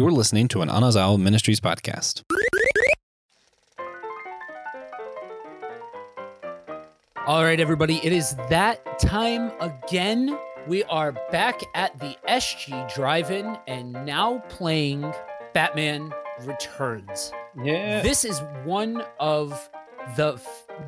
You're listening to an Anazao Ministries podcast. All right, everybody, it is that time again. We are back at the SG Drive In and now playing Batman Returns. Yeah. This is one of the,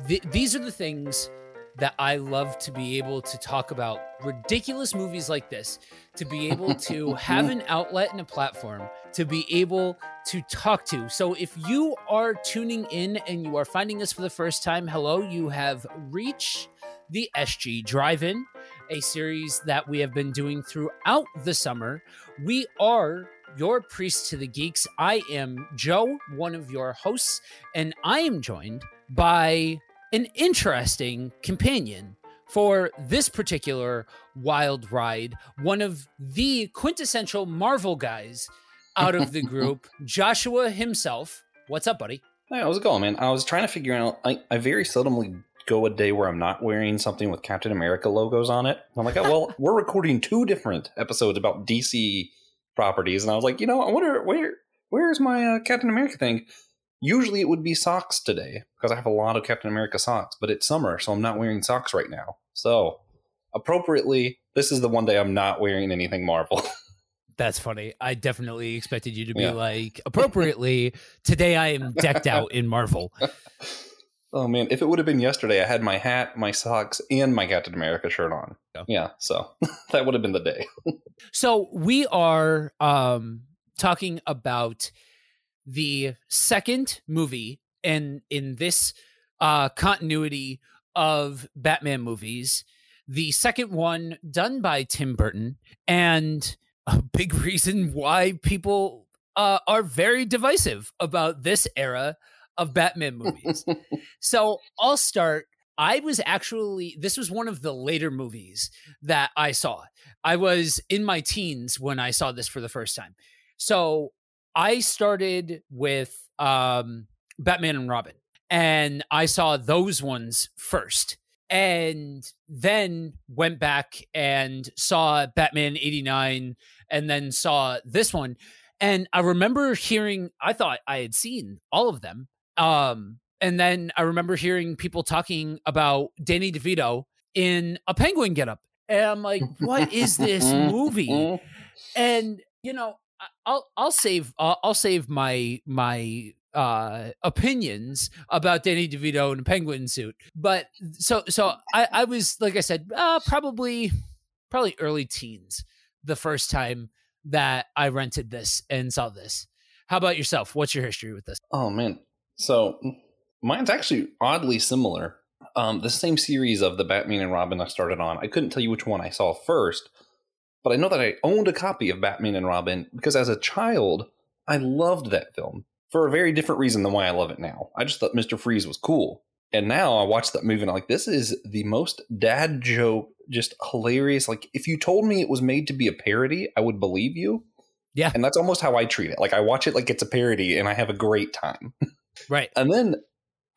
th- these are the things that I love to be able to talk about ridiculous movies like this, to be able to have an outlet and a platform to be able to talk to. So if you are tuning in and you are finding us for the first time, hello, you have reached the SG Drive In, a series that we have been doing throughout the summer. We are your priest to the geeks. I am Joe, one of your hosts, and I am joined by an interesting companion for this particular wild ride, one of the quintessential Marvel guys out of the group, Joshua himself. What's up, buddy? Hey, how's it going, man? I was trying to figure out. I, I very seldomly go a day where I'm not wearing something with Captain America logos on it. I'm like, oh, well, we're recording two different episodes about DC properties, and I was like, you know, I wonder where where's my uh, Captain America thing. Usually it would be socks today because I have a lot of Captain America socks, but it's summer, so I'm not wearing socks right now. So, appropriately, this is the one day I'm not wearing anything Marvel. That's funny. I definitely expected you to be yeah. like, appropriately, today I am decked out in Marvel. Oh man, if it would have been yesterday, I had my hat, my socks, and my Captain America shirt on. Yeah, yeah so that would have been the day. so we are um talking about the second movie and in this uh continuity of Batman movies. The second one done by Tim Burton and a big reason why people uh, are very divisive about this era of Batman movies. so I'll start. I was actually, this was one of the later movies that I saw. I was in my teens when I saw this for the first time. So I started with um, Batman and Robin, and I saw those ones first and then went back and saw Batman 89 and then saw this one and I remember hearing I thought I had seen all of them um and then I remember hearing people talking about Danny DeVito in a penguin getup and I'm like what is this movie? And you know I'll I'll save I'll, I'll save my my uh, opinions about Danny DeVito in a penguin suit. But so so I, I was like I said, uh, probably probably early teens the first time that I rented this and saw this. How about yourself? What's your history with this? Oh man. So mine's actually oddly similar. Um, the same series of the Batman and Robin I started on. I couldn't tell you which one I saw first, but I know that I owned a copy of Batman and Robin because as a child, I loved that film for a very different reason than why I love it now. I just thought Mr. Freeze was cool. And now I watch that movie and I'm like, this is the most dad joke, just hilarious. Like, if you told me it was made to be a parody, I would believe you. Yeah. And that's almost how I treat it. Like, I watch it like it's a parody and I have a great time. Right. and then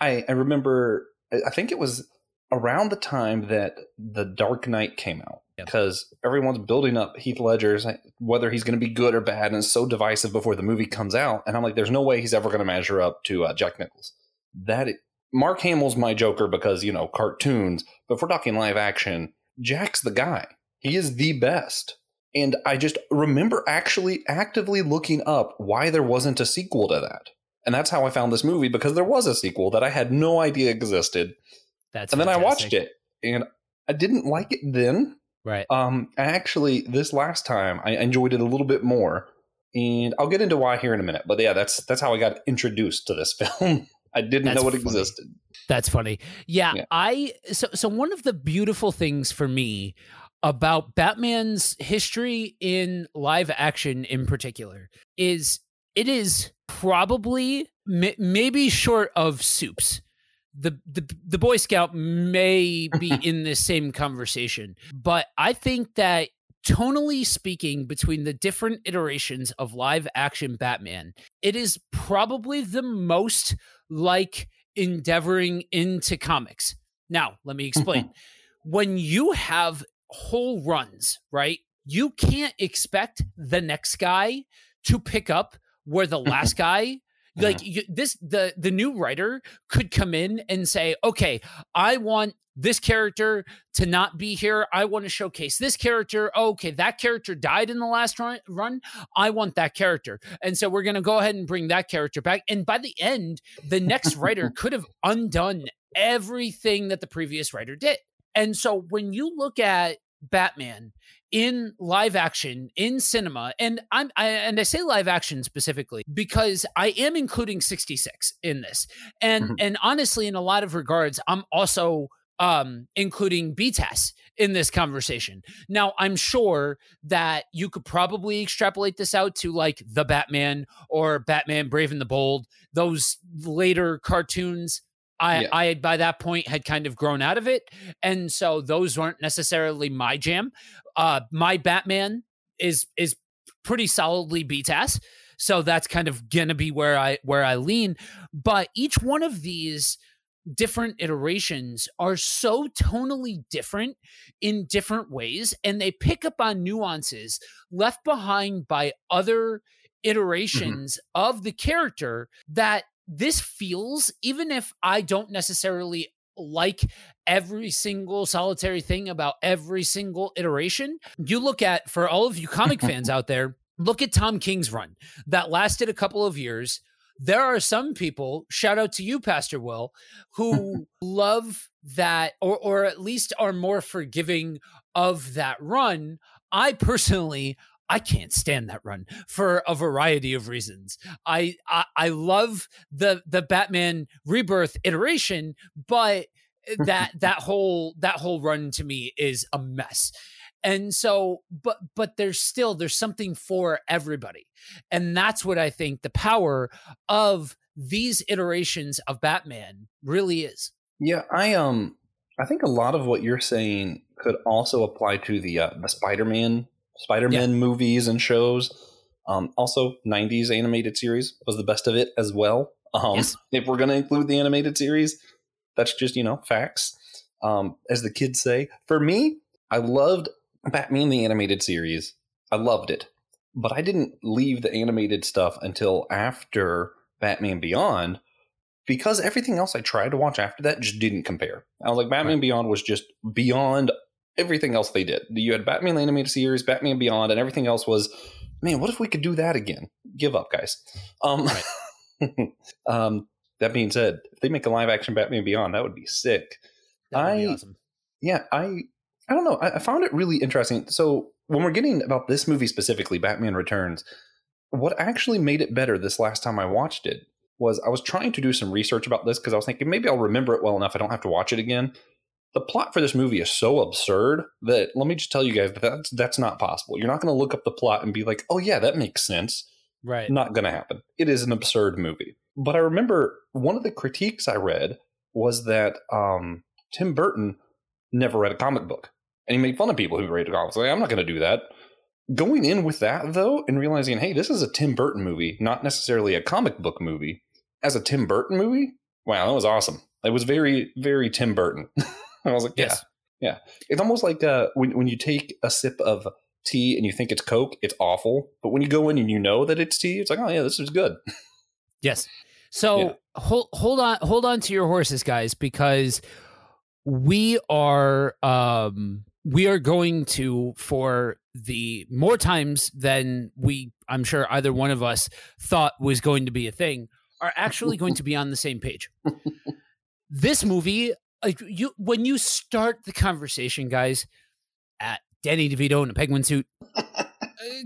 I, I remember, I think it was around the time that The Dark Knight came out because yep. everyone's building up Heath Ledger's whether he's going to be good or bad, and it's so divisive before the movie comes out. And I'm like, there's no way he's ever going to measure up to uh, Jack Nichols. That it, Mark Hamill's my Joker because you know cartoons, but if we're talking live action, Jack's the guy. He is the best. And I just remember actually actively looking up why there wasn't a sequel to that. And that's how I found this movie because there was a sequel that I had no idea existed. That's and fantastic. then I watched it and I didn't like it then, Right. Um, actually, this last time I enjoyed it a little bit more, and I'll get into why here in a minute. But yeah, that's that's how I got introduced to this film. I didn't that's know it funny. existed. That's funny. Yeah, yeah, I so so one of the beautiful things for me about Batman's history in live action in particular is it is probably maybe short of Supes the, the the Boy Scout may be in this same conversation, but I think that tonally speaking, between the different iterations of live action Batman, it is probably the most like endeavoring into comics. Now, let me explain. when you have whole runs, right? You can't expect the next guy to pick up where the last guy Uh-huh. like you, this the the new writer could come in and say okay i want this character to not be here. I want to showcase this character. Oh, okay that character died in the last run, run. I want that character. And so we're going to go ahead and bring that character back. And by the end the next writer could have undone everything that the previous writer did. And so when you look at batman in live action in cinema and i'm I, and i say live action specifically because i am including 66 in this and mm-hmm. and honestly in a lot of regards i'm also um including btas in this conversation now i'm sure that you could probably extrapolate this out to like the batman or batman brave and the bold those later cartoons I, yeah. I by that point had kind of grown out of it, and so those weren't necessarily my jam. Uh, my Batman is is pretty solidly BTAS, so that's kind of gonna be where I where I lean. But each one of these different iterations are so tonally different in different ways and they pick up on nuances left behind by other mm-hmm. iterations mm-hmm. of the character that this feels even if i don't necessarily like every single solitary thing about every single iteration. You look at, for all of you comic fans out there, look at Tom King's run that lasted a couple of years. There are some people, shout out to you, Pastor Will, who love that or or at least are more forgiving of that run. I personally I can't stand that run for a variety of reasons. I, I I, love the the Batman Rebirth iteration, but that that whole that whole run to me is a mess. And so but but there's still there's something for everybody. And that's what I think the power of these iterations of Batman really is. Yeah, I um I think a lot of what you're saying could also apply to the uh, the Spider-Man Spider-Man yeah. movies and shows. Um, also, 90s animated series was the best of it as well. Um, yes. If we're going to include the animated series, that's just, you know, facts. Um, as the kids say. For me, I loved Batman the animated series. I loved it. But I didn't leave the animated stuff until after Batman Beyond because everything else I tried to watch after that just didn't compare. I was like, Batman right. Beyond was just beyond everything else they did. You had Batman the animated series, Batman Beyond, and everything else was, man, what if we could do that again? Give up, guys. Um, right. um, that being said, if they make a live action Batman Beyond, that would be sick. That would I, be awesome. Yeah, I I don't know. I, I found it really interesting. So when we're getting about this movie specifically, Batman Returns, what actually made it better this last time I watched it was I was trying to do some research about this because I was thinking maybe I'll remember it well enough I don't have to watch it again the plot for this movie is so absurd that let me just tell you guys that that's, that's not possible. You're not going to look up the plot and be like, oh, yeah, that makes sense. Right. Not going to happen. It is an absurd movie. But I remember one of the critiques I read was that um, Tim Burton never read a comic book. And he made fun of people who read comics. Like, I'm not going to do that. Going in with that, though, and realizing, hey, this is a Tim Burton movie, not necessarily a comic book movie, as a Tim Burton movie, wow, that was awesome. It was very, very Tim Burton. And I was like, yes. yeah, yeah. It's almost like uh, when when you take a sip of tea and you think it's Coke, it's awful. But when you go in and you know that it's tea, it's like, oh yeah, this is good. Yes. So yeah. hold hold on hold on to your horses, guys, because we are um we are going to for the more times than we I'm sure either one of us thought was going to be a thing are actually going to be on the same page. this movie like you when you start the conversation, guys, at Danny DeVito in a penguin suit. uh,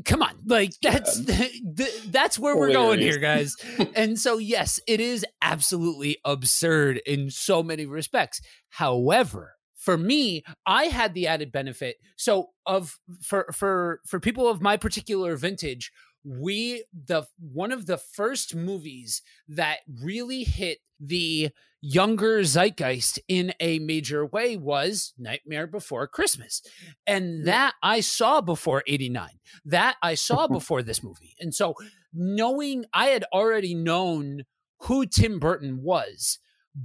come on, like that's that's where we're going here, guys. and so, yes, it is absolutely absurd in so many respects. However, for me, I had the added benefit. So, of for for for people of my particular vintage, we the one of the first movies that really hit the younger zeitgeist in a major way was Nightmare Before Christmas. And that I saw before 89. That I saw before this movie. And so knowing I had already known who Tim Burton was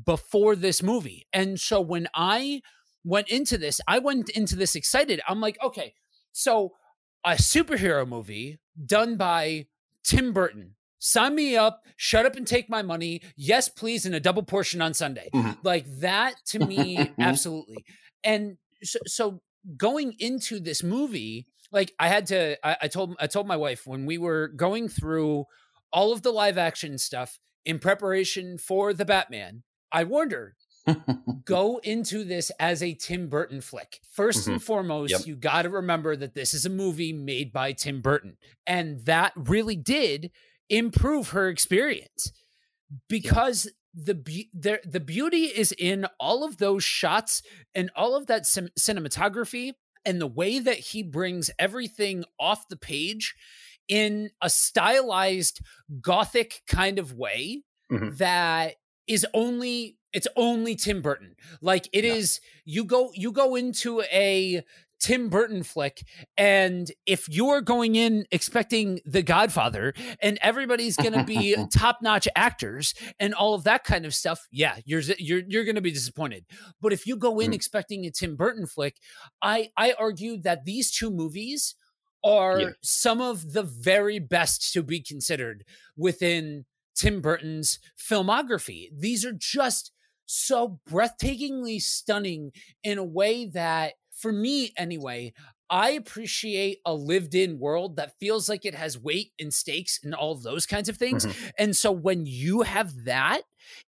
before this movie. And so when I went into this, I went into this excited. I'm like, okay, so a superhero movie done by Tim Burton. Sign me up, shut up and take my money. Yes, please, and a double portion on Sunday. Mhm. Like that to me, absolutely. And so, so going into this movie, like I had to, I, I told, I told my wife when we were going through all of the live action stuff in preparation for the Batman, I warned her, go into this as a Tim Burton flick. 1st and foremost, Yep. you got to remember that this is a movie made by Tim Burton. And that really did improve her experience because the be- there the beauty is in all of those shots and all of that cin- cinematography and the way that he brings everything off the page in a stylized gothic kind of way Mhm. that is only it's only Tim Burton. Like it is you go you go into a Tim Burton flick and if you're going in expecting The Godfather and everybody's going to be top-notch actors and all of that kind of stuff, yeah, you're you're you're going to be disappointed. But if you go in Mm. expecting a Tim Burton flick, I I argue that these two movies are Yeah. some of the very best to be considered within Tim Burton's filmography. These are just so breathtakingly stunning in a way that, for me anyway, I appreciate a lived in world that feels like it has weight and stakes and all those kinds of things. Mhm. And so when you have that,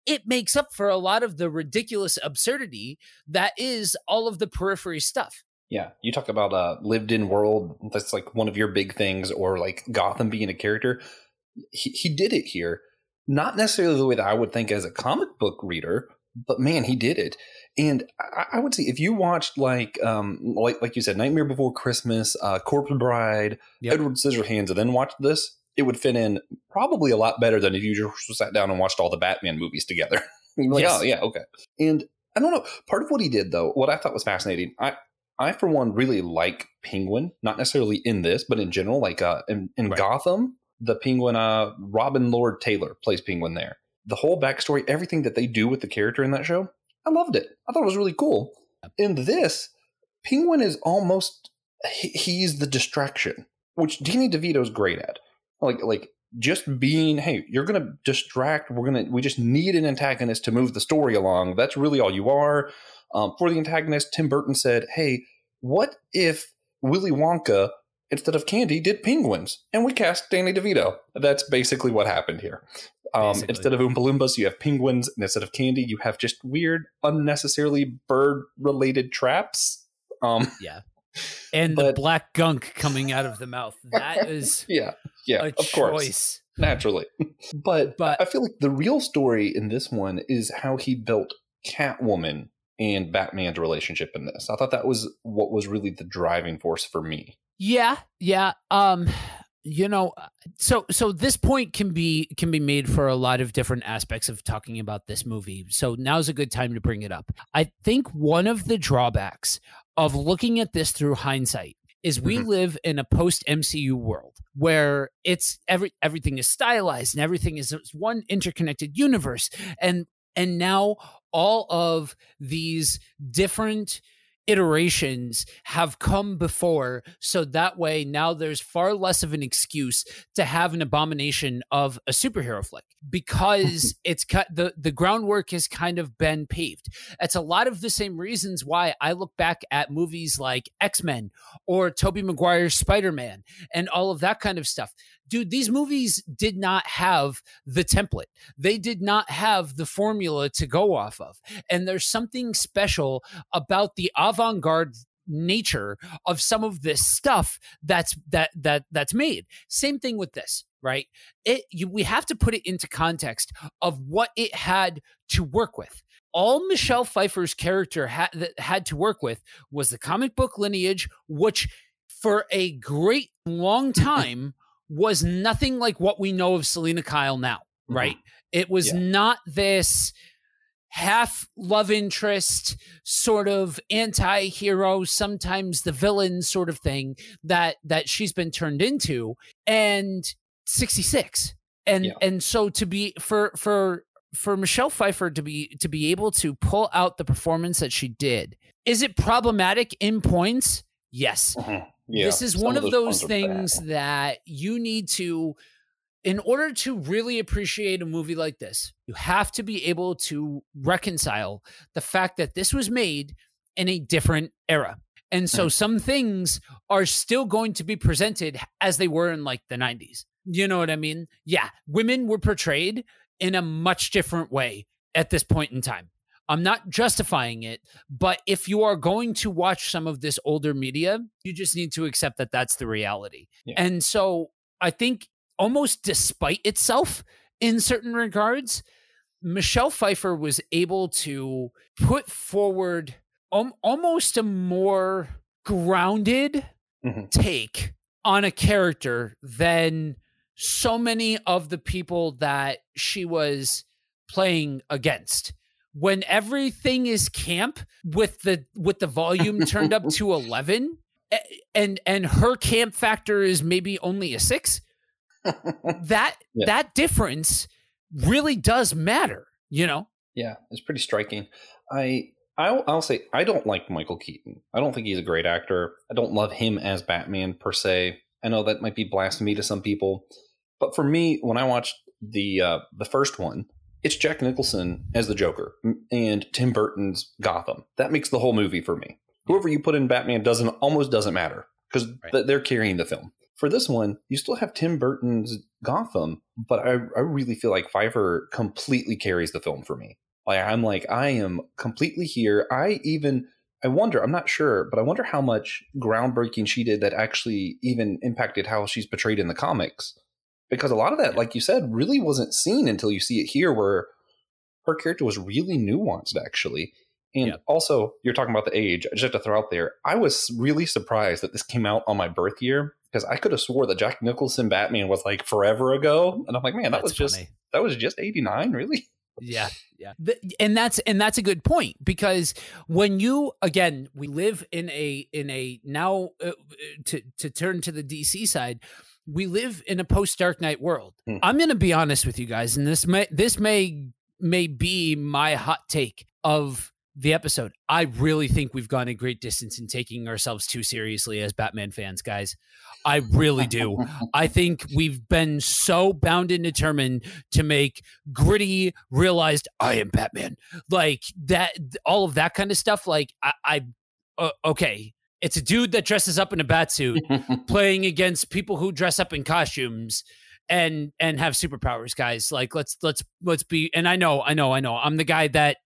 it makes up for a lot of the ridiculous absurdity that is all of the periphery stuff. Yeah, you talk about a lived-in world. That's like one of your big things, or like Gotham being a character. He, he did it here, not necessarily the way that I would think as a comic book reader, but man, he did it. And I, I would say if you watched like, um, like like you said, Nightmare Before Christmas, uh, Corpse Bride, Yep. Edward Scissorhands, and then watched this, it would fit in probably a lot better than if you just sat down and watched all the Batman movies together. Like, Yes. oh yeah, okay. And I don't know. Part of what he did, though, what I thought was fascinating, I I for one really like Penguin, not necessarily in this, but in general, like uh, in, in Right. Gotham, the Penguin, uh, Robin Lord Taylor plays Penguin there. The whole backstory, everything that they do with the character in that show, I loved it. I thought it was really cool. In this, Penguin is almost he's the distraction, which Danny DeVito's great at. Like like just being, hey, you're gonna distract. We're gonna we just need an antagonist to move the story along. That's really all you are. Um, for the antagonist, Tim Burton said, "Hey, what if Willy Wonka instead of candy did penguins?" And we cast Danny DeVito. That's basically what happened here. Um, instead of Oompa Loompas, you have penguins, and instead of candy, you have just weird, unnecessarily bird-related traps. Um, Yeah. And the black gunk coming out of the mouth. That is yeah, yeah, of course, naturally. But, But- I feel like the real story in this one is how he built Catwoman and Batman's relationship in this. I thought that was what was really the driving force for me. Yeah, yeah. Um, you know, so so this point can be can be made for a lot of different aspects of talking about this movie. So now's a good time to bring it up. I think one of the drawbacks of looking at this through hindsight is we Mhm. live in a post MCU world where it's every everything is stylized and everything is one interconnected universe and and now all of these different iterations have come before. So that way now there's far less of an excuse to have an abomination of a superhero flick because it's cut the the groundwork has kind of been paved. It's a lot of the same reasons why i look back at movies like x-men or tobey maguire's spider-man and all of that kind of stuff dude these movies did not have the template. They did not have the formula to go off of. And there's something special about the avant-garde nature of some of this stuff that's that that that's made. Same thing with this right? It you, we have to put it into context of what it had to work with. All michelle pfeiffer's character had had to work with was the comic book lineage which for a great long time was nothing like what we know of selina kyle now right it was Yeah. not this half love interest sort of anti-hero sometimes the villain sort of thing that that she's been turned into and 66 and Yeah. and so to be for for for Michelle Pfeiffer to be to be able to pull out the performance that she did is it problematic in points yes Mhm. Yeah, this is one of, those those ones bad. things that you need to in order to really appreciate a movie like this, you have to be able to reconcile the fact that this was made in a different era. And so mm. some things are still going to be presented as they were in like the 90s. You know what I mean? Yeah, women were portrayed in a much different way at this point in time. I'm not justifying it, but if you are going to watch some of this older media, you just need to accept that that's the reality. Yeah. And so I think almost despite itself in certain regards, Michelle Pfeiffer was able to put forward um, almost a more grounded mm-hmm. take on a character than so many of the people that she was playing against when everything is camp with the with the volume turned up to 11 and and her camp factor is maybe only a 6 that yeah. that difference really does matter you know yeah it's pretty striking i I'll, I'll, say I don't like Michael Keaton. I don't think he's a great actor. I don't love him as Batman per se. I know that might be blasphemy to some people, but for me, when I watched the uh, the first one, it's Jack Nicholson as the Joker and Tim Burton's Gotham. That makes the whole movie for me. Whoever you put in Batman doesn't almost doesn't matter because right. th- they're carrying the film. For this one, you still have Tim Burton's Gotham, but I, I really feel like Pfeiffer completely carries the film for me. Like I'm like I am completely here. I even I wonder, I'm not sure, but I wonder how much groundbreaking she did that actually even impacted how she's portrayed in the comics because a lot of that, like you said, really wasn't seen until you see it here, where her character was really nuanced, actually. And yep. also, you're talking about the age. I just have to throw out there, I was really surprised that this came out on my birth year because I could have swore that Jack Nicholson Batman was like forever ago, and I'm like, man, that that's was funny. just that was just '89, really. Yeah, yeah, and that's and that's a good point because when you again, we live in a in a now uh, to to turn to the DC side, we live in a post Dark Knight world. Mm. I'm going to be honest with you guys, and this may this may may be my hot take of the episode. I really think we've gone a great distance in taking ourselves too seriously as Batman fans, guys. I really do. I think we've been so bound and determined to make gritty, realized I am Batman, like that, all of that kind of stuff. Like I, I uh, okay, it's a dude that dresses up in a bat suit playing against people who dress up in costumes and and have superpowers guys. Like let's let's let's be and i know i know i know. I'm the guy that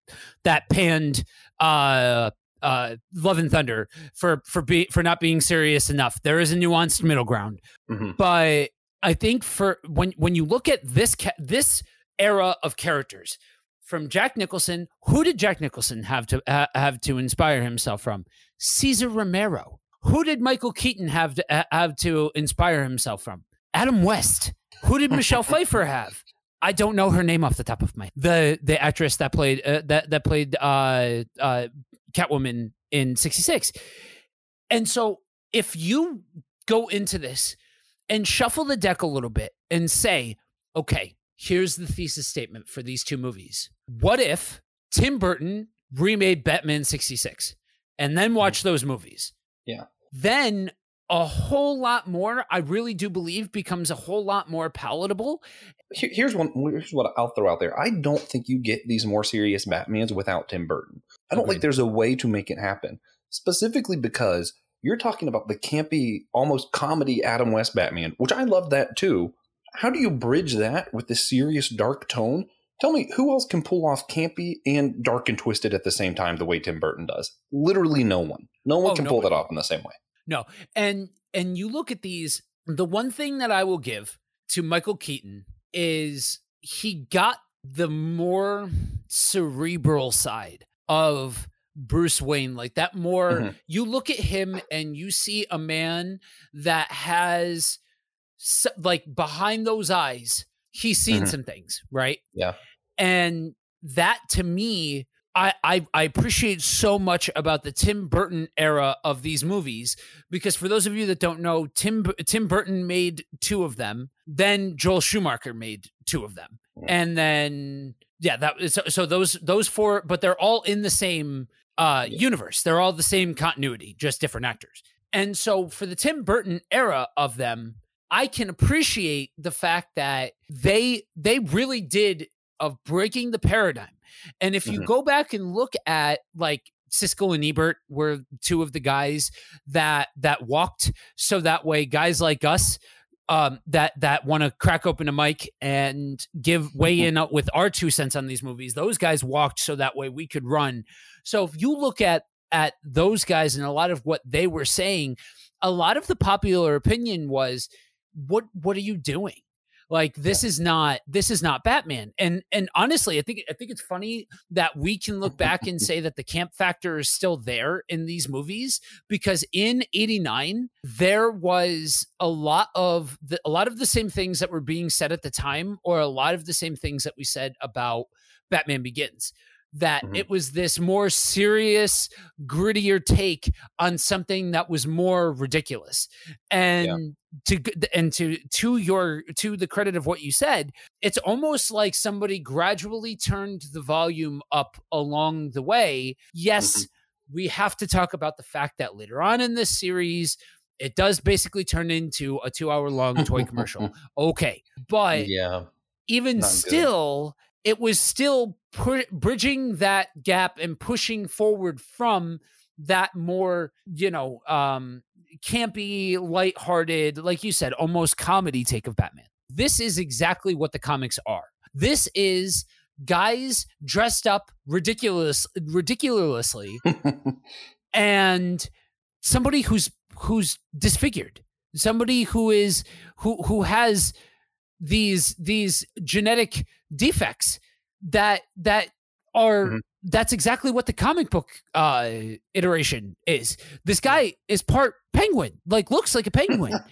that panned uh uh love and thunder for for be for not being serious enough. There is a nuanced middle ground. Mm-hmm. but i think for when when you look at this ca- this era of characters from Jack Nicholson. Who did Jack Nicholson have to uh, have to inspire himself from? Cesar Romero. Who did Michael Keaton have to uh, have to inspire himself from? Adam West. Who did Michelle Pfeiffer have? I don't know her name off the top of my the the actress that played uh, that that played uh, uh, Catwoman in '66. And so, if you go into this and shuffle the deck a little bit and say, okay, here's the thesis statement for these two movies. What if Tim Burton remade Batman 66 and then mm. watch those movies? Yeah. Then a whole lot more, I really do believe, becomes a whole lot more palatable. Here's one. Here's what I'll throw out there. I don't think you get these more serious Batmans without Tim Burton. I don't Agreed. think there's a way to make it happen. Specifically because you're talking about the campy, almost comedy Adam West Batman, which I love that too how do you bridge that with the serious dark tone? Tell me, who else can pull off campy and dark and twisted at the same time the way Tim Burton does? Literally no one. No one oh, can pull that off in the same way. No. And and you look at these, the one thing that I will give to Michael Keaton is he got the more cerebral side of Bruce Wayne, like that more mm-hmm. you look at him and you see a man that has so, like behind those eyes, he's seen mm-hmm. some things, right? Yeah. And that to me, I, I, I appreciate so much about the Tim Burton era of these movies because for those of you that don't know, Tim Tim Burton made two of them. Then Joel Schumacher made two of them, and then yeah, that so, so those those four, but they're all in the same uh, yeah. universe. They're all the same continuity, just different actors. And so for the Tim Burton era of them, I can appreciate the fact that they they really did of breaking the paradigm. And if you mm-hmm. go back and look at like Siskel and Ebert were two of the guys that that walked so that way guys like us um, that that want to crack open a mic and give weigh mm-hmm. in with our two cents on these movies. Those guys walked so that way we could run. So if you look at at those guys and a lot of what they were saying, a lot of the popular opinion was, "What what are you doing? Like this is not this is not Batman. And and honestly, I think I think it's funny that we can look back and say that the camp factor is still there in these movies because in 89 there was a lot of the a lot of the same things that were being said at the time or a lot of the same things that we said about Batman Begins that mm-hmm. it was this more serious, grittier take on something that was more ridiculous. And yeah. to and to to your to the credit of what you said, it's almost like somebody gradually turned the volume up along the way. Yes, mm-hmm. we have to talk about the fact that later on in this series it does basically turn into a 2-hour long toy commercial. Okay. But yeah. Even still, good it was still pu- bridging that gap and pushing forward from that more, you know, um, campy, lighthearted, like you said, almost comedy take of Batman. This is exactly what the comics are. This is guys dressed up ridiculous, ridiculously, and somebody who's who's disfigured, somebody who is who who has these these genetic defects that that are mm-hmm. that's exactly what the comic book uh iteration is. This guy is part penguin like looks like a penguin.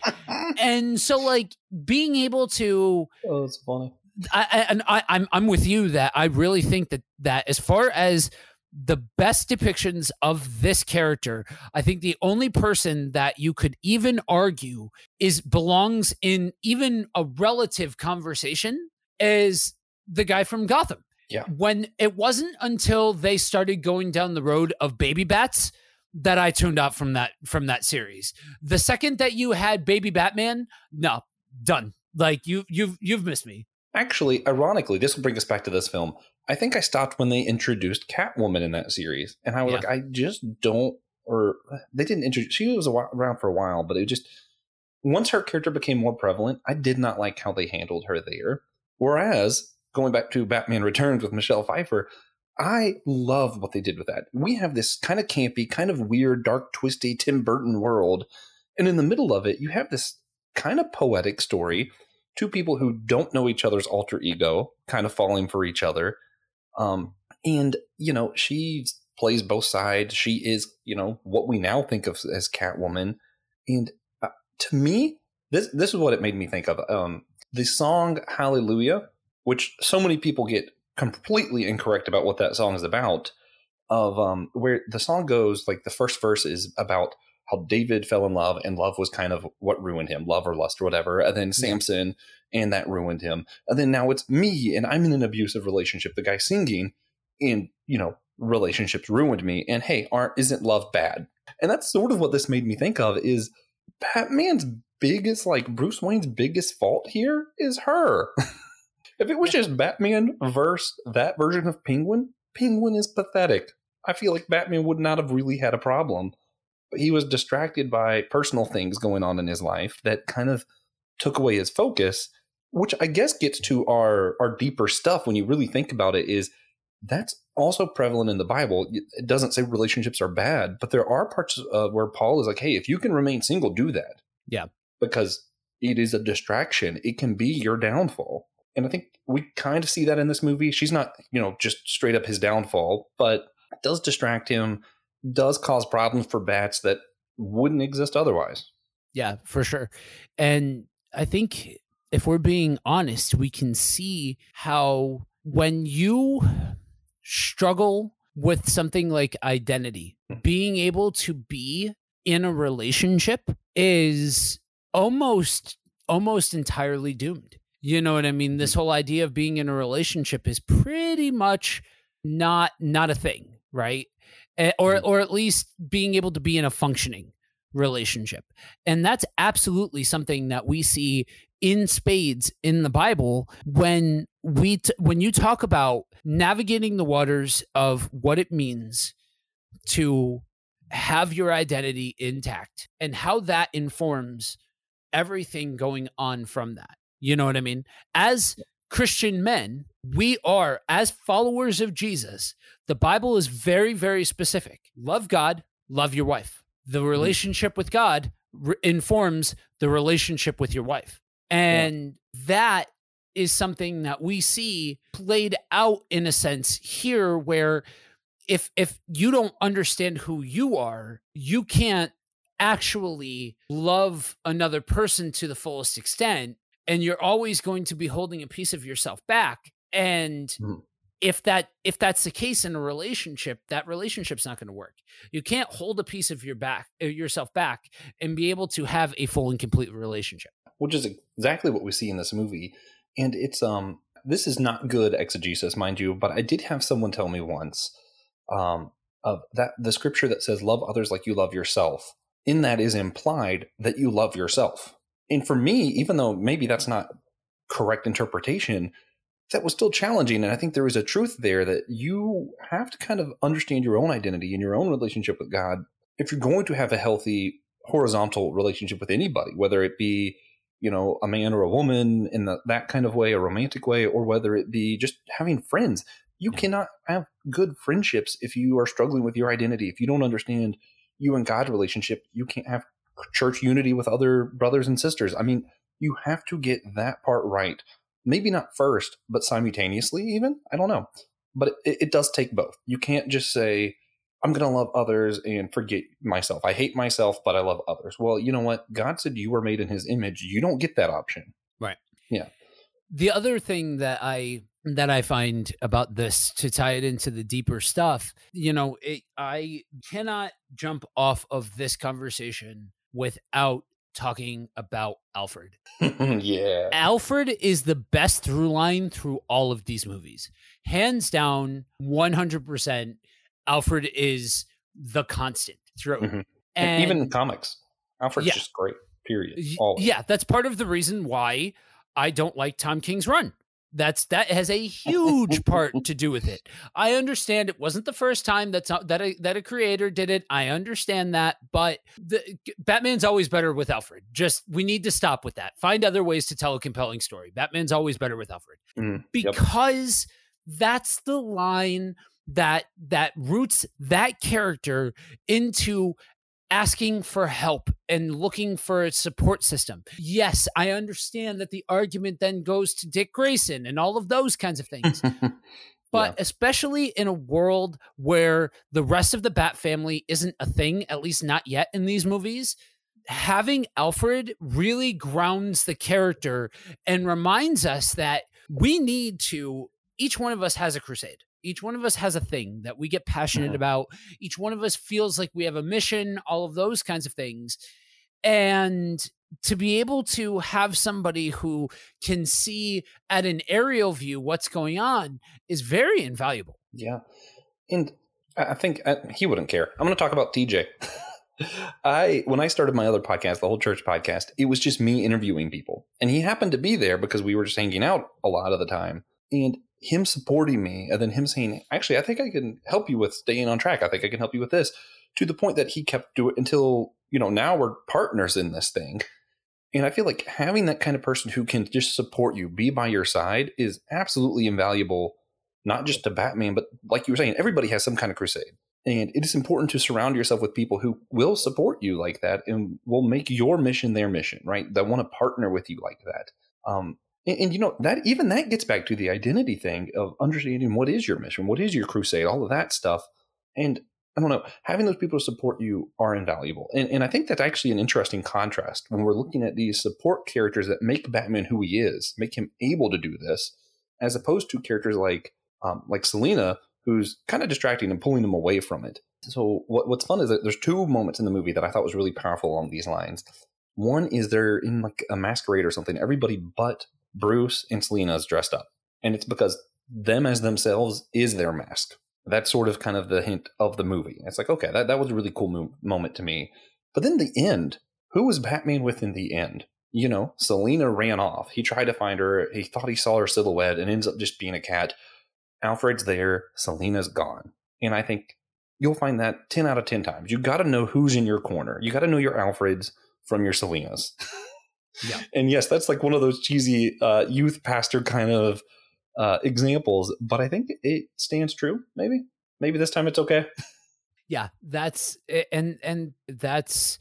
And so like being able to oh it's funny. I, and I, I'm I'm with you that I really think that that as far as the best depictions of this character, I think the only person that you could even argue is belongs in even a relative conversation is the guy from Gotham. Yeah. When it wasn't until they started going down the road of baby bats that I tuned out from that from that series. The second that you had baby Batman, no, done. Like you you've you've missed me. Actually, ironically, this will bring us back to this film. I think I stopped when they introduced Catwoman in that series, and I was yeah. like, I just don't. Or they didn't introduce. She was around for a while, but it just once her character became more prevalent, I did not like how they handled her there. Whereas going back to Batman Returns with Michelle Pfeiffer, I love what they did with that. We have this kind of campy, kind of weird, dark, twisty Tim Burton world. And in the middle of it, you have this kind of poetic story two people who don't know each other's alter ego kind of falling for each other um, and you know she plays both sides she is you know what we now think of as catwoman and uh, to me this this is what it made me think of um, the song hallelujah which so many people get completely incorrect about what that song is about of um, where the song goes like the first verse is about how David fell in love and love was kind of what ruined him, love or lust or whatever. And then Samson and that ruined him. And then now it's me and I'm in an abusive relationship. The guy singing and, you know, relationships ruined me. And hey, aren't isn't love bad? And that's sort of what this made me think of is Batman's biggest, like Bruce Wayne's biggest fault here is her. if it was just Batman versus that version of Penguin, Penguin is pathetic. I feel like Batman would not have really had a problem. But he was distracted by personal things going on in his life that kind of took away his focus which i guess gets to our our deeper stuff when you really think about it is that's also prevalent in the bible. It doesn't say relationships are bad but there are parts uh, where paul is like hey if you can remain single do that. Yeah. Because it is a distraction. It can be your downfall and i think we kind of see that in this movie she's not you know just straight up his downfall but does distract him does cause problems for bats that wouldn't exist otherwise. Yeah, for sure. And I think if we're being honest, we can see how when you struggle with something like identity, hmm. being able to be in a relationship is almost almost entirely doomed. You know what I mean? This hmm. whole idea of being in a relationship is pretty much not not a thing, right? Or mm-hmm. or at least being able to be in a functioning relationship. And that's absolutely something that we see in spades in the Bible when we t- when you talk about navigating the waters of what it means to have your identity intact and how that informs everything going on from that. You know what I mean? As Christian men, we are, as followers of Jesus, the Bible is very, very specific. Love God, love your wife. The mm-hmm. relationship with God re- informs the relationship with your wife. And yeah. that is something that we see played out in a sense here where if if you don't understand who you are, you can't actually love another person to the fullest extent and you're always going to be holding a piece of yourself back and mm. if that if that's the case in a relationship that relationship's not going to work you can't hold a piece of your back uh, yourself back and be able to have a full and complete relationship which is exactly what we see in this movie and it's um this is not good exegesis mind you but i did have someone tell me once um of that the scripture that says love others like you love yourself in that is implied that you love yourself. And for me, even though maybe that's not correct interpretation, that was still challenging. And I think there is a truth there that you have to kind of understand your own identity and your own relationship with God if you're going to have a healthy horizontal relationship with anybody, whether it be, you know, a man or a woman in the, that kind of way, a romantic way, or whether it be just having friends. You yeah. cannot have good friendships if you are struggling with your identity, if you don't understand you and God relationship, you can't have church unity with other brothers and sisters. I mean, you have to get that part right. Maybe not first, but simultaneously, even. I don't know. But it, it does take both. You can't just say, I'm going to love others and forget myself. I hate myself, but I love others. Well, you know what? God said you were made in his image. You don't get that option. Right. Yeah. The other thing that I that I find about this to tie it into the deeper stuff. You know, it, I cannot jump off of this conversation without talking about Alfred. yeah. Alfred is the best through line through all of these movies. Hands down, 100%. Alfred is the constant through. Mm-hmm. And, even in comics, Alfred's yeah, just great, period. Always. Yeah, that's part of the reason why I don't like Tom King's run that's that has a huge part to do with it. I understand it wasn't the first time that's that a, that a creator did it. I understand that, but the, Batman's always better with Alfred. Just we need to stop with that. Find other ways to tell a compelling story. Batman's always better with Alfred mm, because yep. that's the line that that roots that character into asking for help and looking for a support system. Yes, I understand that the argument then goes to Dick Grayson and all of those kinds of things. but yeah. especially in a world where the rest of the Bat family isn't a thing, at least not yet in these movies, having Alfred really grounds the character and reminds us that we need to, each one of us has a crusade each one of us has a thing that we get passionate about. Each one of us feels like we have a mission all of those kinds of things. And to be able to have somebody who can see at an aerial view what's going on is very invaluable. Yeah. And i think uh, he wouldn't care. I'm going to talk about tj I when I started my other podcast, the whole church podcast, it was just me interviewing people. And he happened to be there because we were just hanging out a lot of the time. And him supporting me and then him saying, actually, I think I can help you with staying on track. I think I can help you with this to the point that he kept doing until, you know, now we're partners in this thing. And I feel like having that kind of person who can just support you, be by your side is absolutely invaluable, not just to Batman, but like you were saying, everybody has some kind of crusade. And it is important to surround yourself with people who will support you like that and will make your mission their mission, right? That want to partner with you like that. Um, and, and, you know that even that gets back to the identity thing of understanding what is your mission, what is your crusade, all of that stuff. And I don't know, having those people to support you are invaluable. And, and I think that's actually an interesting contrast when we're looking at these support characters that make Batman who he is, make him able to do this, as opposed to characters like um, like Selina, who's kind of distracting and pulling him away from it. So what, what's fun is that there's two moments in the movie that I thought was really powerful along these lines. One is they're in like a masquerade or something. Everybody but Bruce and Selina is dressed up. And it's because them as themselves is their mask. That's sort of kind of the hint of the movie. It's like, okay, that, that was a really cool mo- moment to me. But then the end, who was Batman with in the end? You know, Selina ran off. He tried to find her. He thought he saw her silhouette and ends up just being a cat. Alfred's there. Selina's gone. And I think you'll find that 10 out of 10 times. You got to know who's in your corner. You got to know your Alfreds from your Selinas. yeah. And yes, that's like one of those cheesy uh, youth pastor kind of uh, examples, but I think it stands true. Maybe, maybe this time it's okay. Yeah, that's and and that's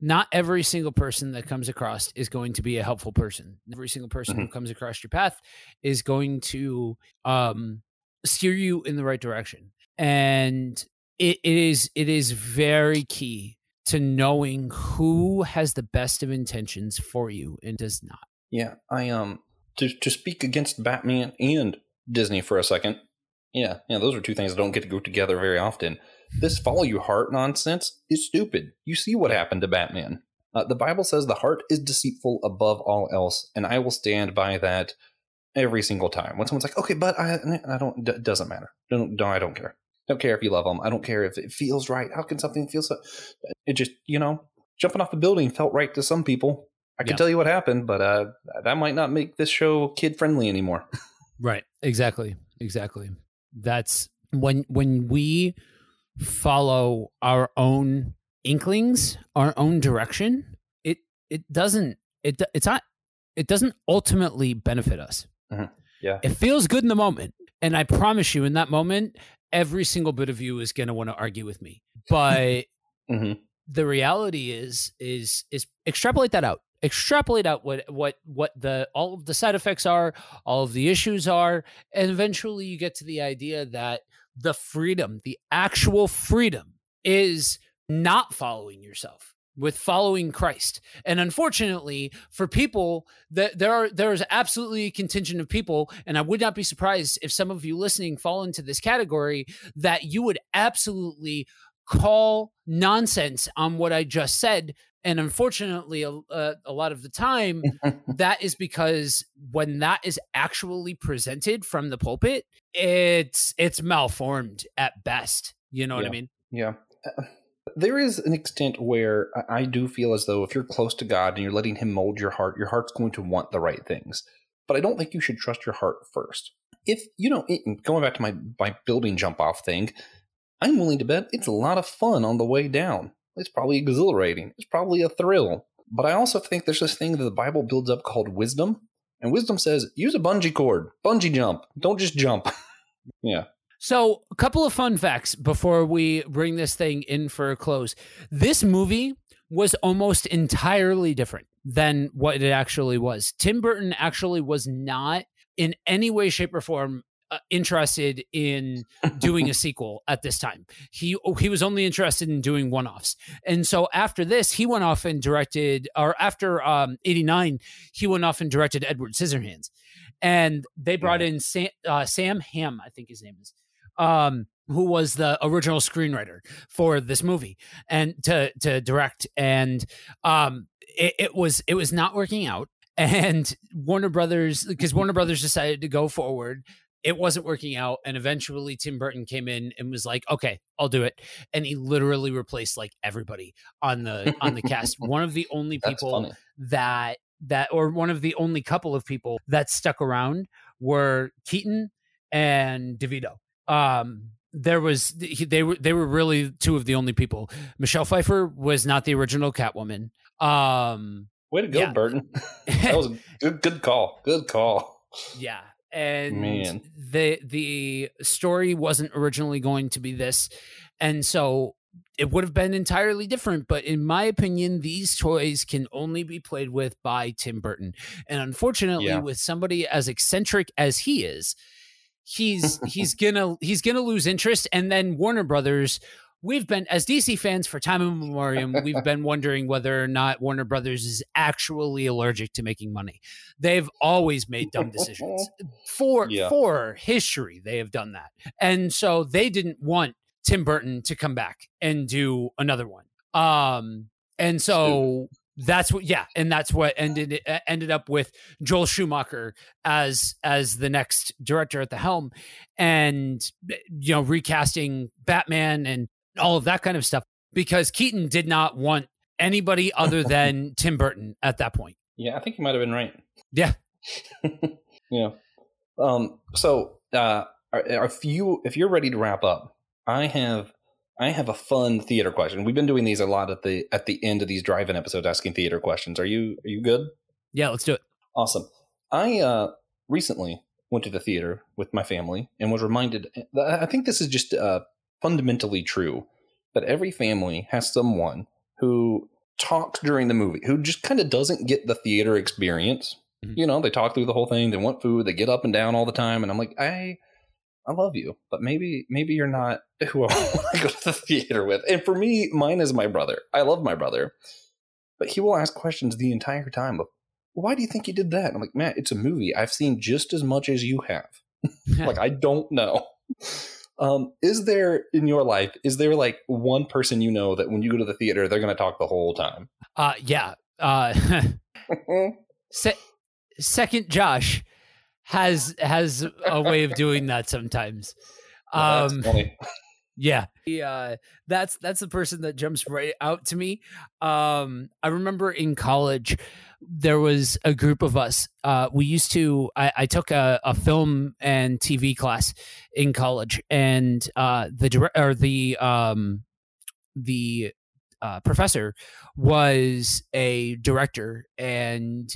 not every single person that comes across is going to be a helpful person. Every single person mm-hmm. who comes across your path is going to um, steer you in the right direction. And it, it is it is very key to knowing who has the best of intentions for you and does not. Yeah, I um to to speak against Batman and Disney for a second. Yeah, yeah, those are two things that don't get to go together very often. This follow your heart nonsense is stupid. You see what happened to Batman. Uh, the Bible says the heart is deceitful above all else, and I will stand by that every single time. When someone's like, "Okay, but I, I don't," it doesn't matter. Don't, don't, I don't care. Don't care if you love them. I don't care if it feels right. How can something feel so? It just, you know, jumping off the building felt right to some people. I can yeah. tell you what happened, but uh, that might not make this show kid friendly anymore. right. Exactly. Exactly. That's when when we follow our own inklings, our own direction. It it doesn't it it's not it doesn't ultimately benefit us. Mm-hmm. Yeah. It feels good in the moment. And I promise you, in that moment, every single bit of you is going to want to argue with me. But mm-hmm. the reality is, is, is extrapolate that out. Extrapolate out what, what, what the all of the side effects are, all of the issues are, and eventually you get to the idea that the freedom, the actual freedom, is not following yourself with following Christ. And unfortunately, for people that there are there is absolutely a contingent of people, and I would not be surprised if some of you listening fall into this category that you would absolutely call nonsense on what I just said. And unfortunately, a, a, a lot of the time, that is because when that is actually presented from the pulpit, it's it's malformed at best. You know yeah. what I mean? Yeah. Uh, There is an extent where I do feel as though if you're close to God and you're letting Him mold your heart, your heart's going to want the right things. But I don't think you should trust your heart first. If, you know, going back to my, my building jump off thing, I'm willing to bet it's a lot of fun on the way down. It's probably exhilarating. It's probably a thrill. But I also think there's this thing that the Bible builds up called wisdom. And wisdom says use a bungee cord, bungee jump. Don't just jump. yeah. So, a couple of fun facts before we bring this thing in for a close. This movie was almost entirely different than what it actually was. Tim Burton actually was not in any way, shape, or form uh, interested in doing a sequel at this time. He he was only interested in doing one-offs. And so after this, he went off and directed or after um 89, he went off and directed Edward Scissorhands. And they brought in Sam, uh, Sam Hamm, I think his name is um, who was the original screenwriter for this movie and to to direct. And um it, it was it was not working out. And Warner Brothers because Warner Brothers decided to go forward it wasn't working out. And eventually Tim Burton came in and was like okay I'll do it. And he literally replaced like everybody on the on the cast. One of the only people that that or one of the only couple of people that stuck around were Keaton and DeVito um, there was they were they were really two of the only people. Michelle Pfeiffer was not the original Catwoman. Um, Way to go, yeah. Burton. that was a good good call. Good call. Yeah. And Man. the the story wasn't originally going to be this. And so it would have been entirely different. But in my opinion, these toys can only be played with by Tim Burton. And unfortunately, yeah. with somebody as eccentric as he is, he's he's gonna he's gonna lose interest. And then warner brothers we've been as dc fans for time immemorial we've been wondering whether or not warner brothers is actually allergic to making money. They've always made dumb decisions. For yeah. for history they have done that. And so they didn't want tim burton to come back and do another one. Um and so that's what yeah and that's what ended ended up with Joel Schumacher as as the next director at the helm and you know recasting Batman and all of that kind of stuff because Keaton did not want anybody other than Tim Burton at that point. Yeah, I think you might have been right. Yeah. yeah. Um, so uh, if you if you're ready to wrap up, I have I have a fun theater question. We've been doing these a lot at the at the end of these drive-in episodes, asking theater questions. Are you are you good? Yeah, let's do it. Awesome. I uh, recently went to the theater with my family and was reminded. I think this is just uh, fundamentally true that every family has someone who talks during the movie who just kind of doesn't get the theater experience. Mm-hmm. You know, they talk through the whole thing. They want food. They get up and down all the time, and I'm like, I I love you, but maybe maybe you're not who I want to go to the theater with. And for me, mine is my brother. I love my brother, but he will ask questions the entire time of, "Why do you think you did that?" I'm like, "Man, it's a movie. I've seen just as much as you have. like, I don't know." Um, is there in your life? Is there like one person you know that when you go to the theater, they're going to talk the whole time? Uh, yeah. Uh, se- second, Josh has has a way of doing that sometimes. Um, yeah, uh, that's that's the person that jumps right out to me. Um, I remember in college there was a group of us. Uh, we used to. I, I took a, a, film and TV class in college, and uh, the direct or the um, the uh, professor was a director and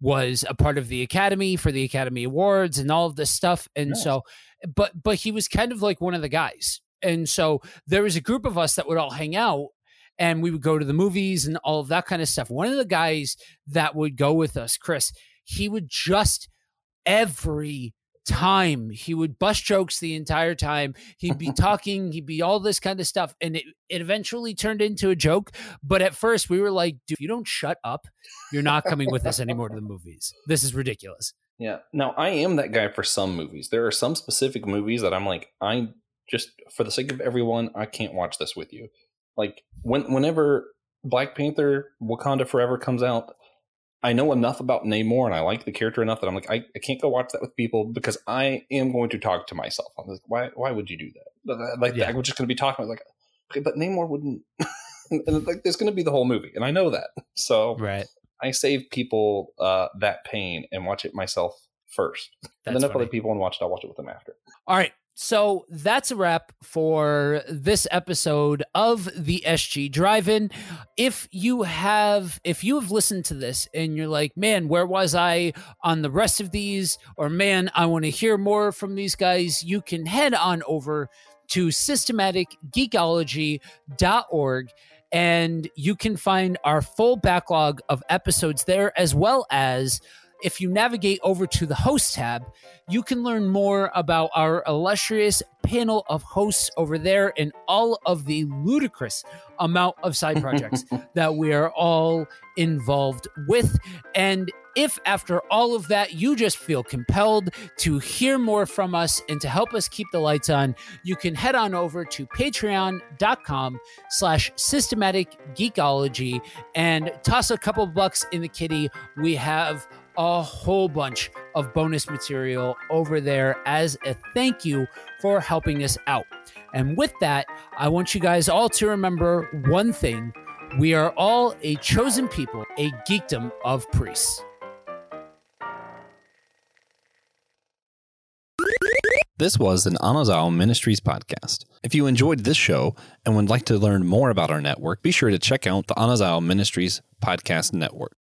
was a part of the academy for the academy awards and all of this stuff. And nice. so but but he was kind of like one of the guys. And so there was a group of us that would all hang out and we would go to the movies and all of that kind of stuff. One of the guys that would go with us chris he would just every time. He would bust jokes the entire time. He'd be talking, he'd be all this kind of stuff. And it, it eventually turned into a joke. But at first, we were like, dude, you don't shut up, you're not coming with us anymore to the movies. This is ridiculous. Yeah. Now, I am that guy for some movies. There are some specific movies that I'm like, I just, for the sake of everyone, I can't watch this with you. Like, when, whenever Black Panther Wakanda Forever comes out, I know enough about Namor and I like the character enough that I'm like, I, I can't go watch that with people because I am going to talk to myself. I'm like, why, why would you do that? Like, yeah. I'm just going to be talking like, okay, but Namor wouldn't, and like, there's going to be the whole movie. And I know that. So right. I save people uh, that pain and watch it myself first. That's and then if funny. other people want to watch it, I'll watch it with them after. All right. So that's a wrap for this episode of the SG Drive In. If you have if you have listened to this and you're like, "Man, where was I on the rest of these?" or "Man, I want to hear more from these guys," you can head on over to systematicgeekology.org and you can find our full backlog of episodes there as well as if you navigate over to the host tab, you can learn more about our illustrious panel of hosts over there and all of the ludicrous amount of side projects that we are all involved with. And if after all of that you just feel compelled to hear more from us and to help us keep the lights on, you can head on over to patreon.com slash systematic geekology and toss a couple bucks in the kitty. We have a whole bunch of bonus material over there as a thank you for helping us out. And with that, I want you guys all to remember one thing we are all a chosen people, a geekdom of priests. This was an Anazao Ministries podcast. If you enjoyed this show and would like to learn more about our network, be sure to check out the Anazao Ministries podcast network.